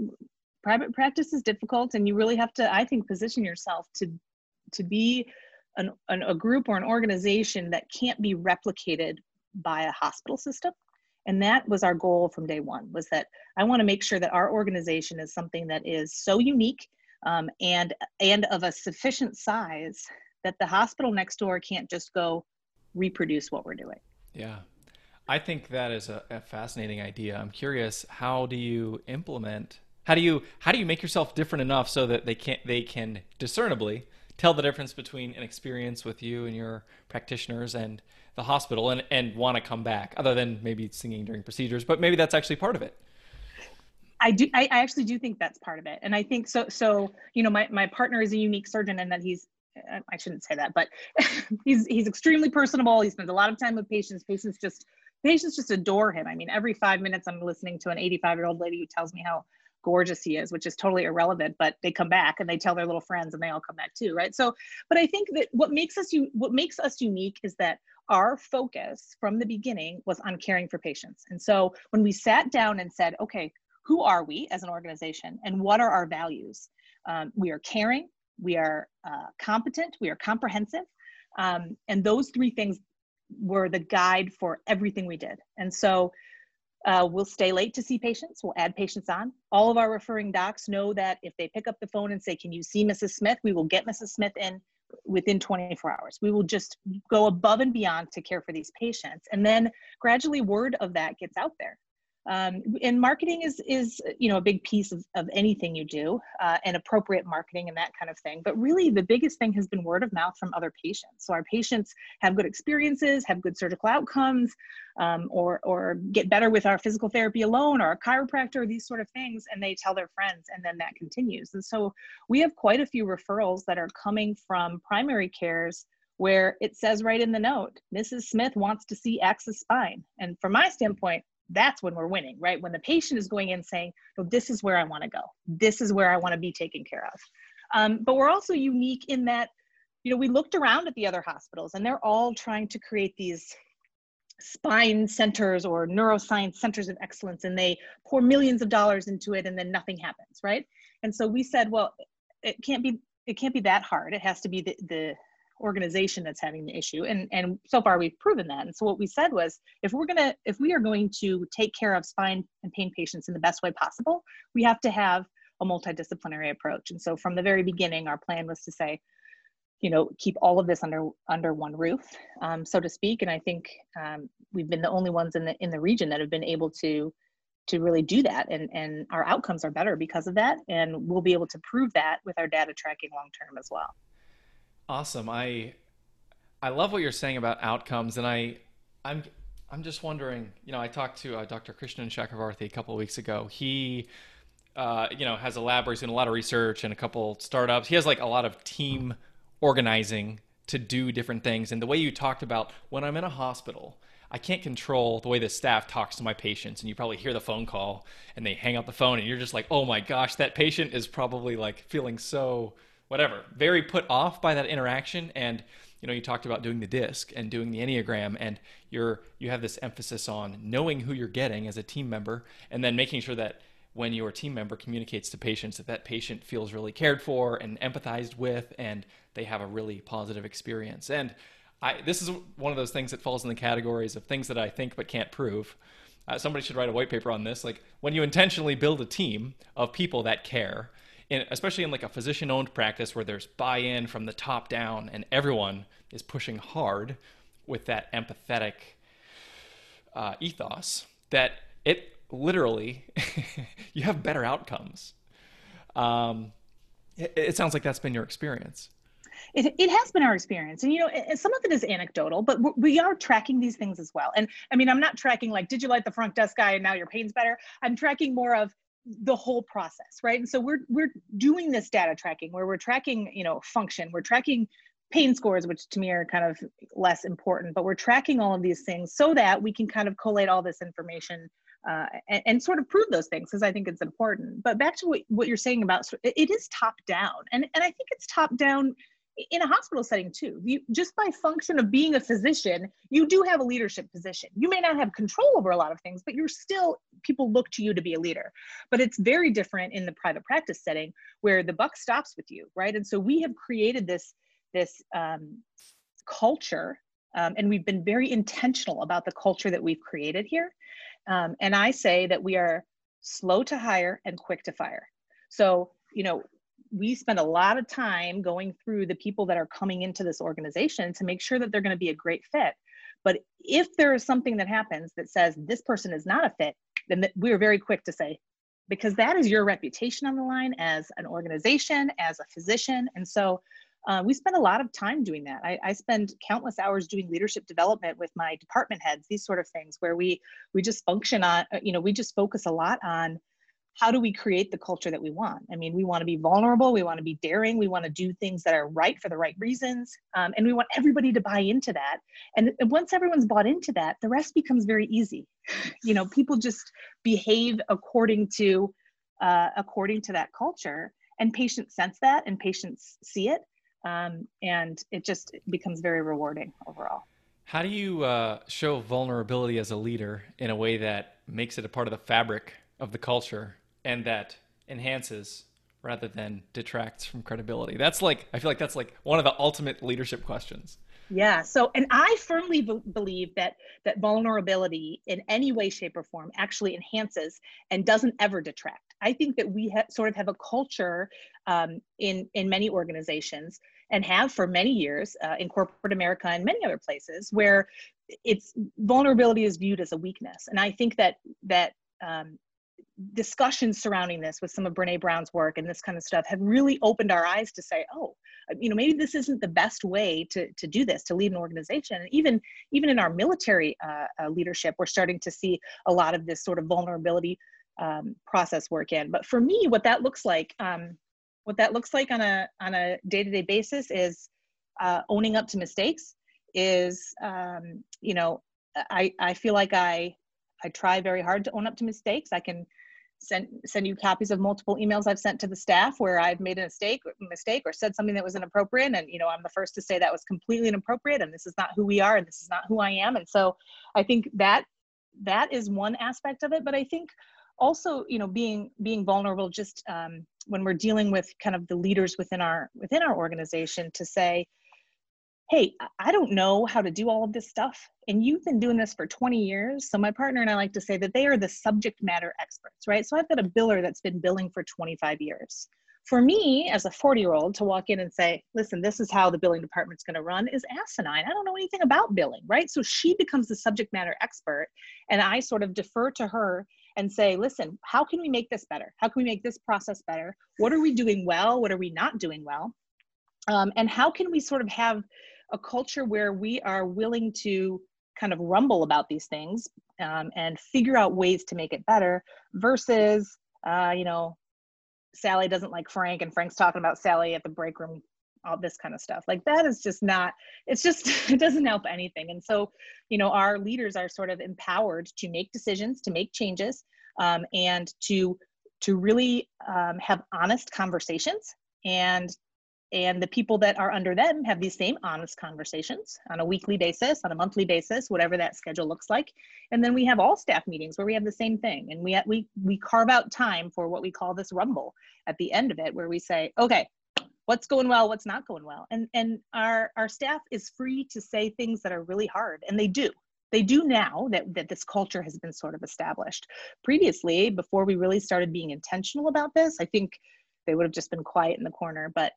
private practice is difficult and you really have to i think position yourself to to be an, an, a group or an organization that can't be replicated by a hospital system. And that was our goal from day one was that i want to make sure that our organization is something that is so unique um, and and of a sufficient size that the hospital next door can't just go reproduce what we're doing. Yeah. I think that is a, a fascinating idea. I'm curious how do you implement how do you how do you make yourself different enough so that they can they can discernibly tell the difference between an experience with you and your practitioners and the hospital and, and want to come back other than maybe singing during procedures but maybe that's actually part of it I do. I, I actually do think that's part of it, and I think so. So you know, my my partner is a unique surgeon, and that he's uh, I shouldn't say that, but he's he's extremely personable. He spends a lot of time with patients. Patients just patients just adore him. I mean, every five minutes I'm listening to an 85 year old lady who tells me how gorgeous he is, which is totally irrelevant, but they come back and they tell their little friends and they all come back too, right? So, but I think that what makes us you what makes us unique is that our focus from the beginning was on caring for patients. And so when we sat down and said, okay, who are we as an organization and what are our values? Um, we are caring, we are uh, competent, we are comprehensive. Um, and those three things were the guide for everything we did. And so uh, we'll stay late to see patients. We'll add patients on. All of our referring docs know that if they pick up the phone and say, Can you see Mrs. Smith? We will get Mrs. Smith in within 24 hours. We will just go above and beyond to care for these patients. And then gradually, word of that gets out there um, and marketing is is you know a big piece of, of anything you do uh, and appropriate marketing and that kind of thing but really the biggest thing has been word of mouth from other patients so our patients have good experiences have good surgical outcomes um, or or get better with our physical therapy alone or a chiropractor these sort of things and they tell their friends and then that continues and so we have quite a few referrals that are coming from primary cares where it says right in the note, Mrs. Smith wants to see Axis Spine. And from my standpoint, that's when we're winning, right? When the patient is going in saying, "No, this is where I want to go. This is where I want to be taken care of." Um, but we're also unique in that, you know, we looked around at the other hospitals, and they're all trying to create these spine centers or neuroscience centers of excellence, and they pour millions of dollars into it, and then nothing happens, right? And so we said, well, it can't be it can't be that hard. It has to be the the organization that's having the issue and and so far we've proven that. And so what we said was if we're going to if we are going to take care of spine and pain patients in the best way possible we have to have a multidisciplinary approach. And so from the very beginning our plan was to say you know keep all of this under under one roof um, so to speak. And i think um, we've been the only ones in the in the region that have been able to to really do that. And and our outcomes are better because of that. And we'll be able to prove that with our data tracking long term as well Awesome. I I love what you're saying about outcomes, and I I'm I'm just wondering. You know, I talked to uh, Dr. Krishnan Chakravarthy a couple of weeks ago. He uh, you know has a lab where he's doing a lot of research and a couple startups. He has like a lot of team organizing to do different things. And the way you talked about when I'm in a hospital. I can't control the way the staff talks to my patients, and you probably hear the phone call and they hang up the phone, and you're just like, oh my gosh, that patient is probably like feeling so whatever, very put off by that interaction. And you know, you talked about doing the disc and doing the enneagram, and you're you have this emphasis on knowing who you're getting as a team member, and then making sure that when your team member communicates to patients that that patient feels really cared for and empathized with, and they have a really positive experience. And I, this is one of those things that falls in the categories of things that I think but can't prove. Uh, somebody should write a white paper on this. Like when you intentionally build a team of people that care, in, especially in like a physician owned practice where there's buy in from the top down and everyone is pushing hard with that empathetic uh, ethos, that it literally, you have better outcomes. Um, it, it sounds like that's been your experience. It, it has been our experience and you know some of it is anecdotal but we are tracking these things as well and i mean i'm not tracking like did you light the front desk guy and now your pain's better i'm tracking more of the whole process right? And so we're we're doing this data tracking where we're tracking you know function. We're tracking pain scores which to me are kind of less important but we're tracking all of these things so that we can kind of collate all this information uh, and, and, sort of prove those things because I think it's important. But back to what, what you're saying about it is top down, and and I think it's top down in a hospital setting too. You just by function of being a physician you do have a leadership position. You may not have control over a lot of things but you're still people look to you to be a leader. But it's very different in the private practice setting where the buck stops with you right? And so we have created this this um, culture um, and we've been very intentional about the culture that we've created here. Um, and I say that we are slow to hire and quick to fire. So, you know, we spend a lot of time going through the people that are coming into this organization to make sure that they're going to be a great fit. But if there is something that happens that says this person is not a fit, then we're very quick to say, because that is your reputation on the line as an organization, as a physician. And so uh, we spend a lot of time doing that. I, I, spend countless hours doing leadership development with my department heads, these sort of things, where we we just function on, uh, you know, we just focus a lot on how do we create the culture that we want? I mean, we want to be vulnerable, we want to be daring, we want to do things that are right for the right reasons, um, and we want everybody to buy into that. And, once everyone's bought into that, the rest becomes very easy. You know, people just behave according to uh, according to that culture, and patients sense that, and patients see it, um, and it just becomes very rewarding overall. How do you uh, show vulnerability as a leader in a way that makes it a part of the fabric of the culture and that enhances rather than detracts from credibility? That's like I feel like that's like one of the ultimate leadership questions. Yeah. So, and I firmly b- believe that that vulnerability in any way, shape, or form actually enhances and doesn't ever detract. I think that we ha- sort of have a culture um, in in many organizations and have for many years uh, in corporate America and many other places where it's vulnerability is viewed as a weakness. And I think that that um, discussions surrounding this with some of Brene Brown's work and this kind of stuff have really opened our eyes to say, oh, uh, you know, maybe this isn't the best way to, to do this, to lead an organization. And even, even in our military uh, uh, leadership, we're starting to see a lot of this sort of vulnerability um, process work in. But for me, what that looks like, um, what that looks like on a on a day-to-day basis is uh, owning up to mistakes. Is um, you know, I I feel like I I try very hard to own up to mistakes. I can send send you copies of multiple emails I've sent to the staff where I've made a mistake mistake or said something that was inappropriate and you know I'm the first to say that was completely inappropriate and this is not who we are and this is not who I am. And so I think that that is one aspect of it. But I think also you know being being vulnerable just um, when we're dealing with kind of the leaders within our within our organization to say hey, I don't know how to do all of this stuff. And you've been doing this for 20 years. So my partner and I like to say that they are the subject matter experts, right? So I've got a biller that's been billing for 25 years. For me, as a 40 year old, to walk in and say, listen, this is how the billing department's going to run is asinine. I don't know anything about billing, right? So she becomes the subject matter expert. And I sort of defer to her and say, listen, how can we make this better? How can we make this process better? What are we doing well? What are we not doing well? Um, and how can we sort of have a culture where we are willing to kind of rumble about these things um, and figure out ways to make it better versus uh, you know sally doesn't like frank and frank's talking about sally at the break room all this kind of stuff. Like that is just not it's just it doesn't help anything. And so you know our leaders are sort of empowered to make decisions to make changes um, and to to really um, have honest conversations and and the people that are under them have these same honest conversations on a weekly basis on a monthly basis whatever that schedule looks like. And then we have all staff meetings where we have the same thing. And we we we carve out time for what we call this rumble at the end of it where we say okay what's going well what's not going well? And and our our staff is free to say things that are really hard and they do. They do now that, that this culture has been sort of established. Previously before we really started being intentional about this i think they would have just been quiet in the corner but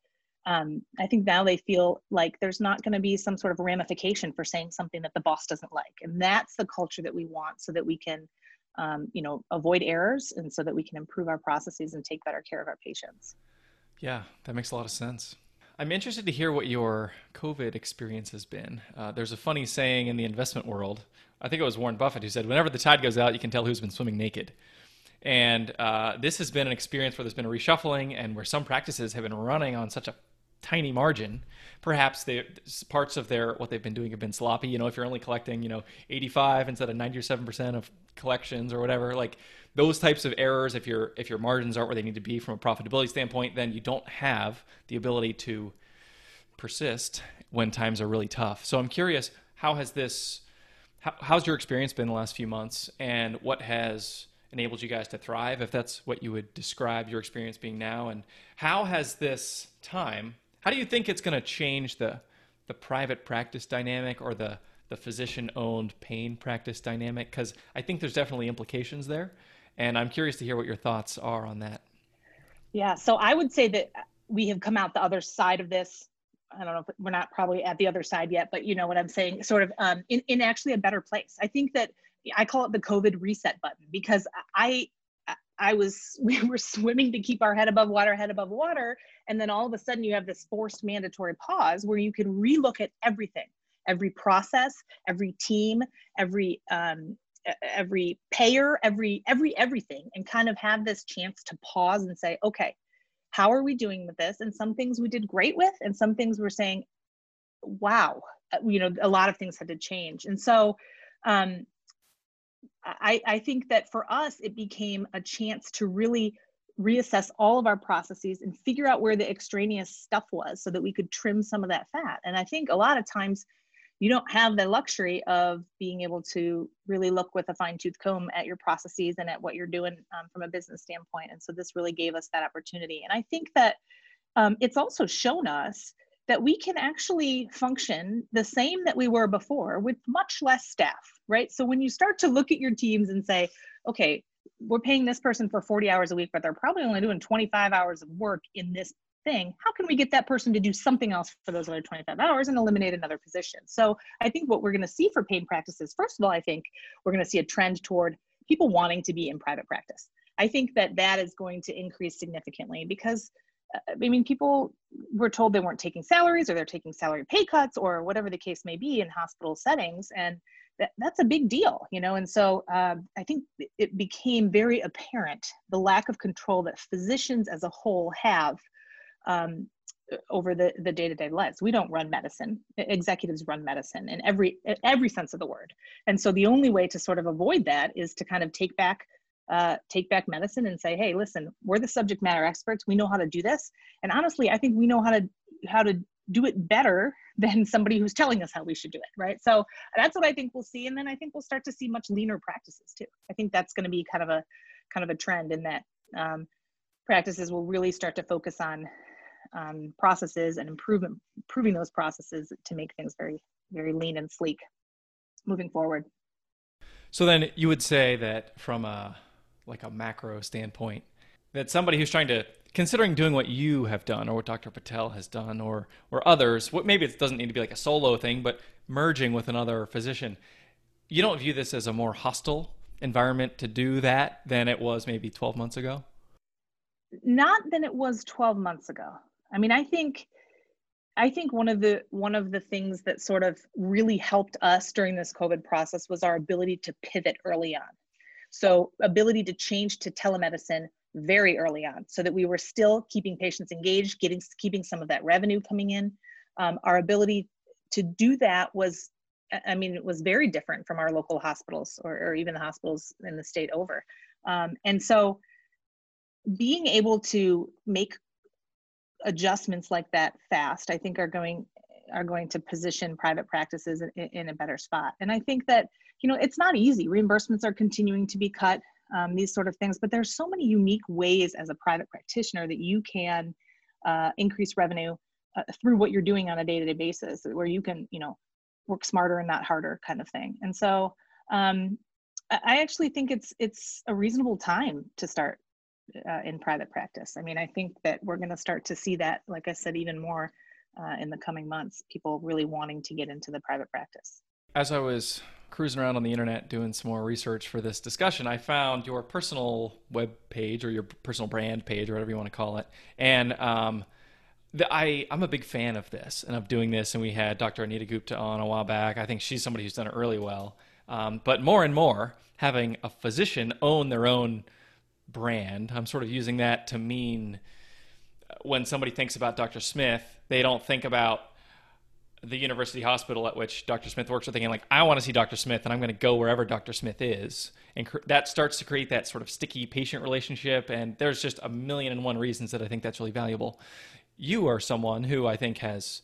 um, I think now they feel like there's not going to be some sort of ramification for saying something that the boss doesn't like, and that's the culture that we want, so that we can, um, you know, avoid errors, and so that we can improve our processes and take better care of our patients. Yeah, that makes a lot of sense. I'm interested to hear what your COVID experience has been. Uh, there's a funny saying in the investment world. I think it was Warren Buffett who said, "Whenever the tide goes out, you can tell who's been swimming naked." And uh, this has been an experience where there's been a reshuffling and where some practices have been running on such a tiny margin. Perhaps they, parts of their what they've been doing have been sloppy. You know, if you're only collecting, you know, 85 instead of 97 percent of collections or whatever, like those types of errors. If your if your margins aren't where they need to be from a profitability standpoint, then you don't have the ability to persist when times are really tough. So I'm curious, how has this, how, how's your experience been the last few months, and what has enabled you guys to thrive, if that's what you would describe your experience being now, and how has this time how do you think it's going to change the the private practice dynamic or the the physician owned pain practice dynamic? Because I think there's definitely implications there. And I'm curious to hear what your thoughts are on that. Yeah, so I would say that we have come out the other side of this. I don't know if we're not probably at the other side yet, but you know what I'm saying, sort of um, in, in actually a better place. I think that I call it the COVID reset button because I I was we were swimming to keep our head above water, head above water, and then all of a sudden you have this forced mandatory pause where you can relook at everything, every process, every team, every um, every payer, every every everything, and kind of have this chance to pause and say, okay, how are we doing with this? And some things we did great with, and some things we're saying, wow, uh, you know, a lot of things had to change, and so. Um, I, I think that for us, it became a chance to really reassess all of our processes and figure out where the extraneous stuff was so that we could trim some of that fat. And I think a lot of times you don't have the luxury of being able to really look with a fine tooth comb at your processes and at what you're doing um, from a business standpoint. And so this really gave us that opportunity. And I think that um, it's also shown us that we can actually function the same that we were before with much less staff, right? So when you start to look at your teams and say, okay, we're paying this person for 40 hours a week, but they're probably only doing 25 hours of work in this thing. How can we get that person to do something else for those other 25 hours and eliminate another position? So I think what we're going to see for pain practices, first of all, I think we're going to see a trend toward people wanting to be in private practice. I think that that is going to increase significantly because I mean, people were told they weren't taking salaries or they're taking salary pay cuts or whatever the case may be in hospital settings. And that, that's a big deal, you know? And so uh, I think it became very apparent the lack of control that physicians as a whole have um, over the, the day-to-day lives. We don't run medicine. Executives run medicine in every, every sense of the word. And so the only way to sort of avoid that is to kind of take back uh, take back medicine and say, hey, listen, we're the subject matter experts. We know how to do this. And honestly, I think we know how to how to do it better than somebody who's telling us how we should do it, right? So that's what I think we'll see. And then I think we'll start to see much leaner practices too. I think that's going to be kind of a kind of a trend in that um, practices will really start to focus on um, processes and improvement, improving those processes to make things very, very lean and sleek moving forward. So then you would say that from a like a macro standpoint that somebody who's trying to considering doing what you have done or what Dr. Patel has done or or others, what maybe it doesn't need to be like a solo thing, but merging with another physician, you don't view this as a more hostile environment to do that than it was maybe 12 months ago? Not than it was 12 months ago. I mean, I think I think one of the one of the things that sort of really helped us during this COVID process was our ability to pivot early on. So ability to change to telemedicine very early on so that we were still keeping patients engaged, getting keeping some of that revenue coming in. Um, our ability to do that was, I mean, it was very different from our local hospitals or, or even the hospitals in the state over. Um, and so being able to make adjustments like that fast, I think are going are going to position private practices in, in a better spot. And I think that you know, it's not easy. Reimbursements are continuing to be cut, um, these sort of things, but there's so many unique ways as a private practitioner that you can uh, increase revenue uh, through what you're doing on a day-to-day basis, where you can, you know, work smarter and not harder kind of thing. And so um, I actually think it's it's a reasonable time to start uh, in private practice. I mean, I think that we're going to start to see that, like I said, even more uh, in the coming months. People really wanting to get into the private practice. As I was cruising around on the internet doing some more research for this discussion, I found your personal web page or your personal brand page or whatever you want to call it. And um, the, I, I'm a big fan of this and of doing this. And we had Dr. Anita Gupta on a while back. I think she's somebody who's done it really well. Um, but more and more, having a physician own their own brand, I'm sort of using that to mean when somebody thinks about Dr. Smith, they don't think about the university hospital at which Dr. Smith works are thinking like, I want to see Dr. Smith and I'm going to go wherever Dr. Smith is. And cr- that starts to create that sort of sticky patient relationship. And there's just a million and one reasons that I think that's really valuable. You are someone who I think has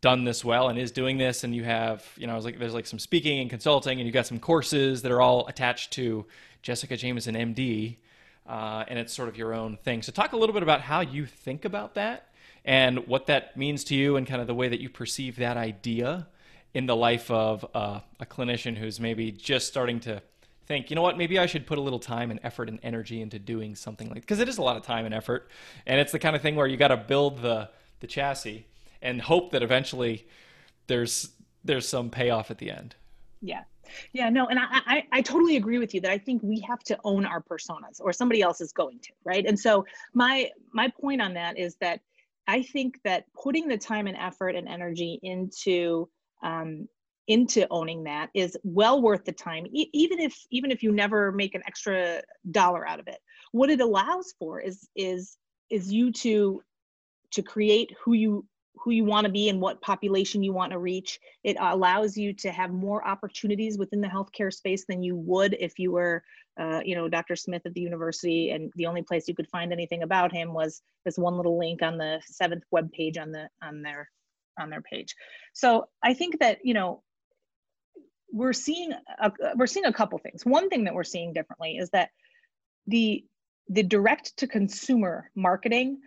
done this well and is doing this. And you have, you know, like, there's like some speaking and consulting and you've got some courses that are all attached to Jessica Jameson, MD. Uh, and it's sort of your own thing. So talk a little bit about how you think about that and what that means to you and kind of the way that you perceive that idea in the life of uh, a clinician who's maybe just starting to think, you know what, maybe I should put a little time and effort and energy into doing something like because it is a lot of time and effort, and it's the kind of thing where you got to build the the chassis and hope that eventually there's there's some payoff at the end. Yeah. Yeah, no, and I, I, I totally agree with you that I think we have to own our personas or somebody else is going to, right? And so my my point on that is that I think that putting the time and effort and energy into um, into owning that is well worth the time e- even if even if you never make an extra dollar out of it. What it allows for is is is you to to create who you who you want to be and what population you want to reach. It allows you to have more opportunities within the healthcare space than you would if you were uh, you know dr smith at the university and the only place you could find anything about him was this one little link on the seventh web page on the on their on their page so i think that you know we're seeing a, we're seeing a couple things. One thing that we're seeing differently is that the the direct to consumer marketing,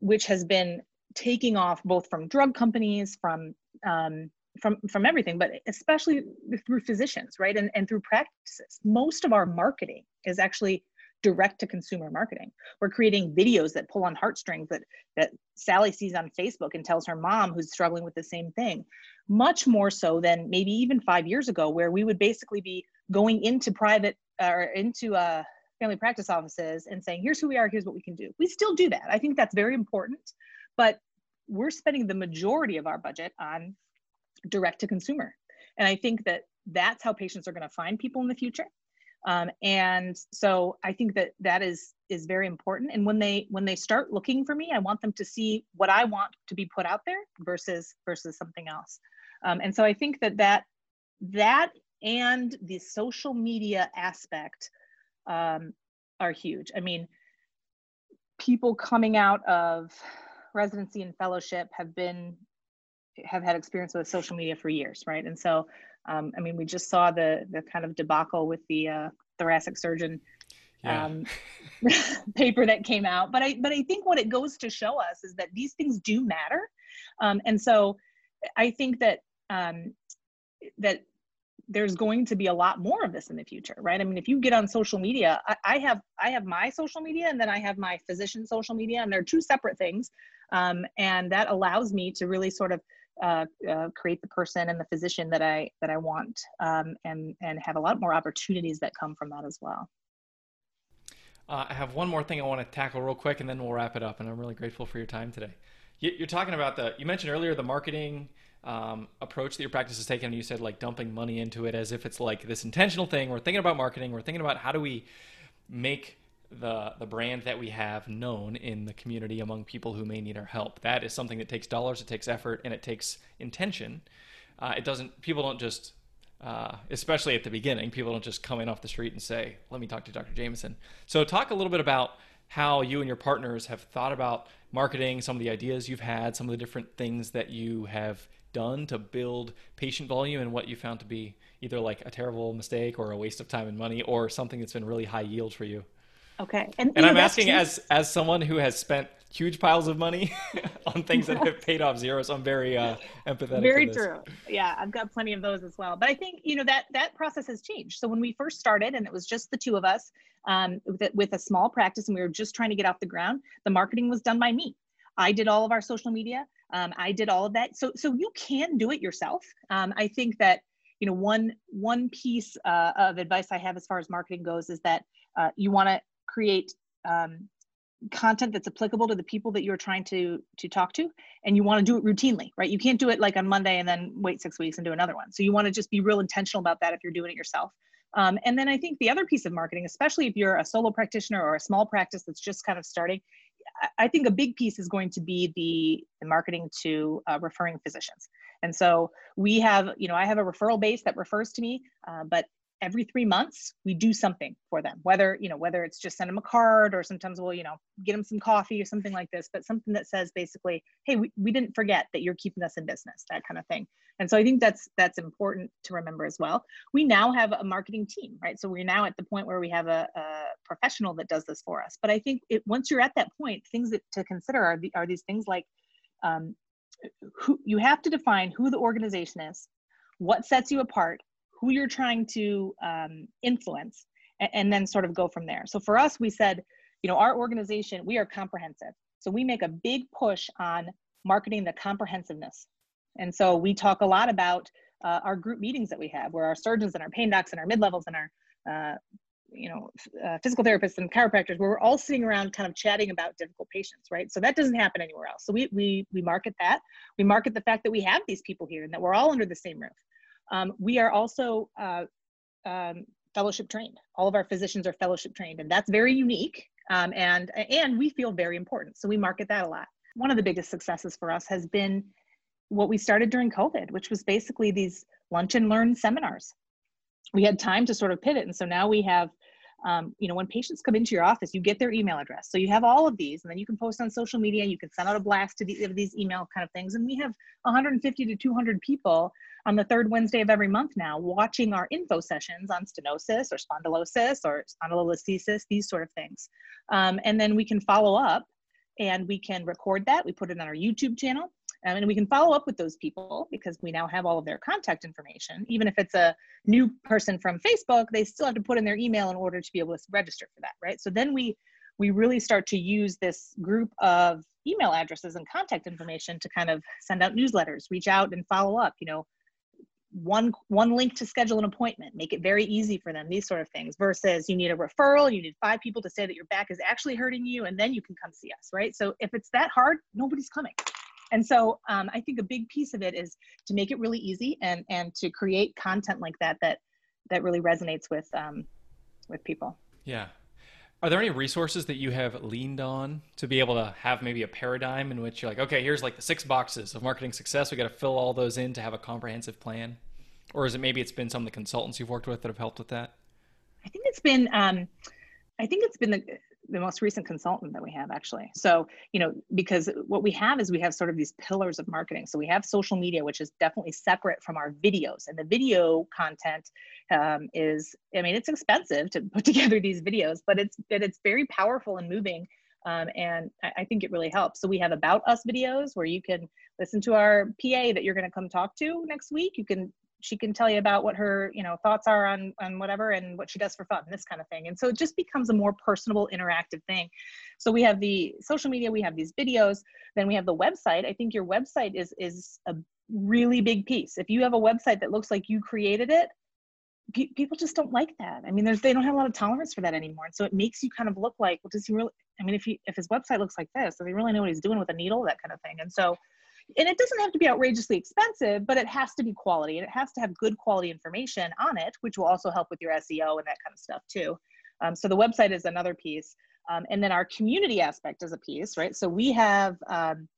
which has been taking off both from drug companies, from um, from from everything, but especially through physicians, right, and and through practices. Most of our marketing is actually direct to consumer marketing. We're creating videos that pull on heartstrings that that Sally sees on Facebook and tells her mom who's struggling with the same thing. Much more so than maybe even 5 years ago where we would basically be going into private or into uh family practice offices and saying here's who we are, here's what we can do. We still do that. I think that's very important, but we're spending the majority of our budget on direct to consumer. And I think that that's how patients are going to find people in the future. Um, and so i think that that is is very important. And when they when they start looking for me i want them to see what i want to be put out there versus versus something else. Um, and so i think that that that and the social media aspect um, are huge. I mean people coming out of residency and fellowship have been have had experience with social media for years right and so um, I mean, we just saw the the kind of debacle with the uh, thoracic surgeon yeah. um, paper that came out. But I but I think what it goes to show us is that these things do matter, um, and so I think that um, that there's going to be a lot more of this in the future right i mean if you get on social media I, I, have i have my social media and then i have my physician social media and they're two separate things um, and that allows me to really sort of uh, uh, create the person and the physician that I that I want, um, and and have a lot more opportunities that come from that as well. Uh, I have one more thing I want to tackle real quick, and then we'll wrap it up. And I'm really grateful for your time today. You, are talking about the you mentioned earlier the marketing um, approach that your practice is taking. And you said like dumping money into it as if it's like this intentional thing. We're thinking about marketing. We're thinking about how do we make the the brand that we have known in the community among people who may need our help. That is something that takes dollars, it takes effort, and it takes intention. Uh, it doesn't. People don't just, uh, especially at the beginning, people don't just come in off the street and say, "Let me talk to Dr. Jameson." So, talk a little bit about how you and your partners have thought about marketing, some of the ideas you've had, some of the different things that you have done to build patient volume, and what you found to be either like a terrible mistake or a waste of time and money, or something that's been really high yield for you. Okay. And, and I'm asking as as someone who has spent huge piles of money on things that have paid off zero, so I'm very uh, empathetic. Very true. Yeah, I've got plenty of those as well. But I think you know that that process has changed. So when we first started, and it was just the two of us um, with, a, with a small practice, and we were just trying to get off the ground, the marketing was done by me. I did all of our social media. Um, I did all of that. So so you can do it yourself. Um, I think that you know one one piece uh, of advice I have as far as marketing goes is that uh, you want to create um, content that's applicable to the people that you're trying to to talk to and you want to do it routinely right? You can't do it like on monday and then wait six weeks and do another one. So you want to just be real intentional about that if you're doing it yourself. Um, and then i think the other piece of marketing especially if you're a solo practitioner or a small practice that's just kind of starting i think a big piece is going to be the, the marketing to uh, referring physicians. And so we have you know i have a referral base that refers to me uh, but every three months we do something for them whether you know whether it's just send them a card or sometimes we'll you know get them some coffee or something like this but something that says basically hey we, we didn't forget that you're keeping us in business that kind of thing. And so i think that's that's important to remember as well. We now have a marketing team right? So we're now at the point where we have a, a professional that does this for us. But i think it, once you're at that point things that to consider are, the, are these things like um, who you have to define who the organization is what sets you apart, who you're trying to um, influence, and, and then sort of go from there. So for us, we said, you know, our organization, we are comprehensive. So we make a big push on marketing the comprehensiveness. And so we talk a lot about uh, our group meetings that we have, where our surgeons and our pain docs and our mid levels and our uh, you know uh, physical therapists and chiropractors where we're all sitting around kind of chatting about difficult patients right so that doesn't happen anywhere else so we we we market that we market the fact that we have these people here and that we're all under the same roof um, we are also uh, um, fellowship trained all of our physicians are fellowship trained and that's very unique um, and and we feel very important so we market that a lot one of the biggest successes for us has been what we started during covid which was basically these lunch and learn seminars we had time to sort of pivot. And so now we have, um, you know, when patients come into your office, you get their email address. So you have all of these, and then you can post on social media. You can send out a blast to the, these email kind of things. And we have 150 to 200 people on the third Wednesday of every month now watching our info sessions on stenosis or spondylosis or spondylolisthesis, these sort of things. Um, and then we can follow up and we can record that. We put it on our YouTube channel. Um, and we can follow up with those people because we now have all of their contact information. Even if it's a new person from Facebook, they still have to put in their email in order to be able to register for that, right? So then we we really start to use this group of email addresses and contact information to kind of send out newsletters, reach out and follow up, you know, one one link to schedule an appointment make it very easy for them these sort of things versus you need a referral you need five people to say that your back is actually hurting you and then you can come see us right so if it's that hard nobody's coming and so um, i think a big piece of it is to make it really easy and and to create content like that that that really resonates with um, with people. Yeah. Are there any resources that you have leaned on to be able to have maybe a paradigm in which you're like okay here's like the six boxes of marketing success. We got to fill all those in to have a comprehensive plan. Or is it maybe it's been some of the consultants you've worked with that have helped with that? I think it's been um, i think it's been the the most recent consultant that we have actually. So you know because what we have is we have sort of these pillars of marketing. So we have social media which is definitely separate from our videos. And the video content um, is i mean it's expensive to put together these videos but it's but it's very powerful and moving um, and I, I think it really helps. So we have about us videos where you can listen to our pa that you're going to come talk to next week. You can she can tell you about what her you know thoughts are on on whatever and what she does for fun this kind of thing. And so it just becomes a more personable interactive thing. So we have the social media we have these videos then we have the website. I think your website is is a really big piece. If you have a website that looks like you created it pe- people just don't like that. I mean there's they don't have a lot of tolerance for that anymore. And so it makes you kind of look like well does he really i mean if he if his website looks like this does he really know what he's doing with a needle that kind of thing. And so and it doesn't have to be outrageously expensive, but it has to be quality and it has to have good quality information on it, which will also help with your SEO and that kind of stuff too. Um, so the website is another piece. Um, and then our community aspect is a piece, right? So we have um,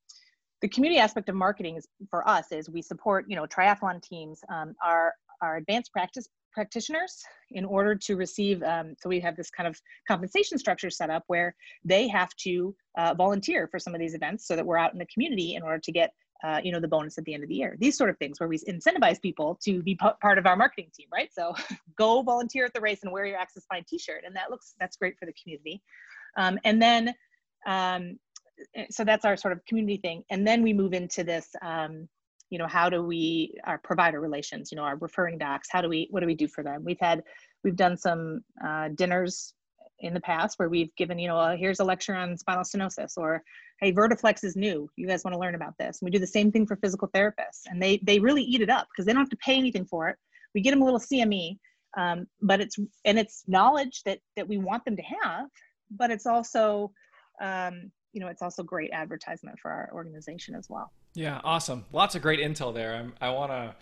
the community aspect of marketing is for us is we support, you know, triathlon teams, um, our, our advanced practice practitioners in order to receive um, so we have this kind of compensation structure set up where they have to uh, volunteer for some of these events so that we're out in the community in order to get uh, you know the bonus at the end of the year. These sort of things where we incentivize people to be part of our marketing team right? So go volunteer at the race and wear your Axis Spine t-shirt and that looks that's great for the community. Um, and then um, eh, so that's our sort of community thing. And then we move into this um, you know how do we our provider relations you know our referring docs how do we what do we do for them? We've had we've done some uh, dinners in the past where we've given you know uh, here's a lecture on spinal stenosis or hey vertiflex is new. You guys want to learn about this? And we do the same thing for physical therapists and they they really eat it up because they don't have to pay anything for it. We get them a little cme um, but it's and it's knowledge that that we want them to have but it's also um, you know it's also great advertisement for our organization as well. Yeah awesome. Lots of great intel there. I'm, i want to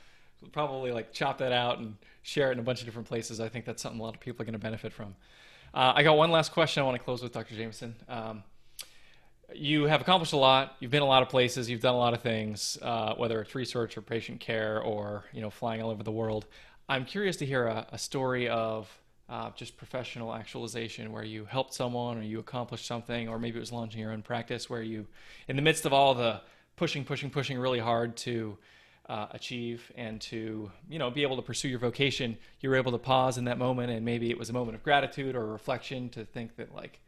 probably like chop that out and share it in a bunch of different places. I think that's something a lot of people are going to benefit from. Uh, i got one last question i want to close with dr jameson. Um, you have accomplished a lot. You've been a lot of places. You've done a lot of things uh, whether it's research or patient care or you know flying all over the world. I'm curious to hear a, a story of uh, just professional actualization where you helped someone or you accomplished something, or maybe it was launching your own practice where you, in the midst of all the pushing, pushing, pushing really hard to uh, achieve and to you know be able to pursue your vocation, you were able to pause in that moment, and maybe it was a moment of gratitude or reflection to think that like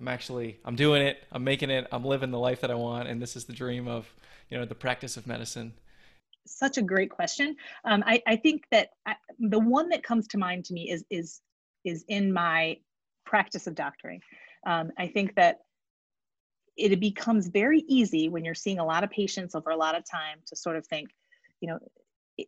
I'm actually I'm doing it, I'm making it, I'm living the life that I want, and this is the dream of you know the practice of medicine. such a great question. Um, I, I think that I, the one that comes to mind to me is is is in my practice of doctoring. Um, I think that it becomes very easy when you're seeing a lot of patients over a lot of time to sort of think, you know,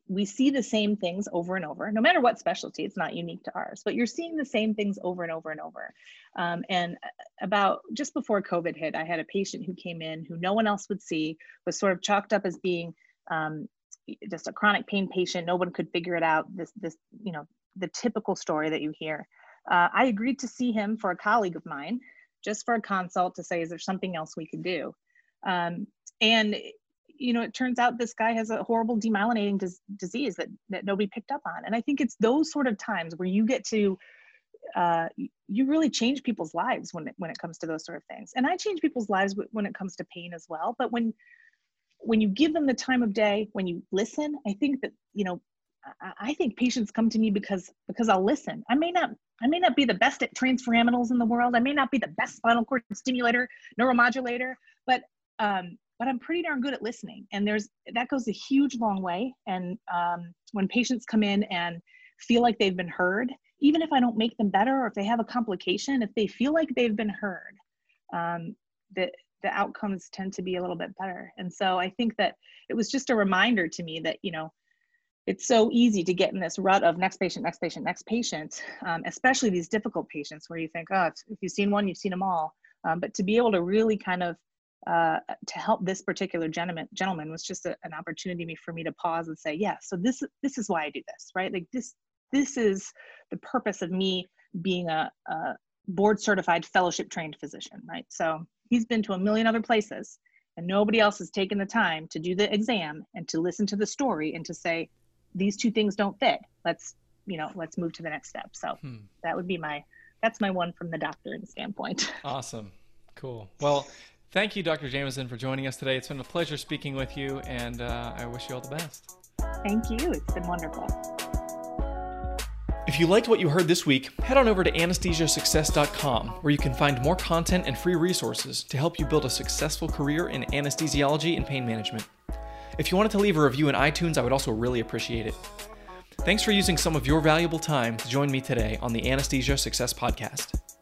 we see the same things over and over, no matter what specialty, it's not unique to ours, but you're seeing the same things over and over and over. Um, and about just before COVID hit, I had a patient who came in who no one else would see, was sort of chalked up as being um, just a chronic pain patient. No one could figure it out. This, this, you know, the typical story that you hear. Uh, I agreed to see him for a colleague of mine, just for a consult to say, is there something else we could do? Um, and you know, it turns out this guy has a horrible demyelinating dis- disease that that nobody picked up on. And I think it's those sort of times where you get to uh, you really change people's lives when it, when it comes to those sort of things. And I change people's lives when it comes to pain as well. But when when you give them the time of day, when you listen, I think that you know, I, think patients come to me because because I'll listen. I may not I may not be the best at transforaminals in the world. I may not be the best spinal cord stimulator, neuromodulator, but um, but I'm pretty darn good at listening. And there's that goes a huge long way. And um, when patients come in and feel like they've been heard, even if I don't make them better or if they have a complication, if they feel like they've been heard, um, the the outcomes tend to be a little bit better. And so I think that it was just a reminder to me that you know it's so easy to get in this rut of next patient, next patient, next patient, um, especially these difficult patients where you think, oh, if you've seen one, you've seen them all. Um, but to be able to really kind of uh, to help this particular gentleman gentleman was just a, an opportunity for me to pause and say, yeah, so this this is why I do this, right? Like this this is the purpose of me being a, a board certified fellowship trained physician, right? So he's been to a million other places and nobody else has taken the time to do the exam and to listen to the story and to say these two things don't fit. Let's you know let's move to the next step. So hmm. that would be my that's my one from the doctoring standpoint. Awesome. Cool. Well thank you dr jameson for joining us today. It's been a pleasure speaking with you and uh, i wish you all the best. Thank you. It's been wonderful. If you liked what you heard this week, head on over to anesthesiasuccess.com where you can find more content and free resources to help you build a successful career in anesthesiology and pain management. If you wanted to leave a review in iTunes, I would also really appreciate it. Thanks for using some of your valuable time to join me today on the Anesthesia Success Podcast.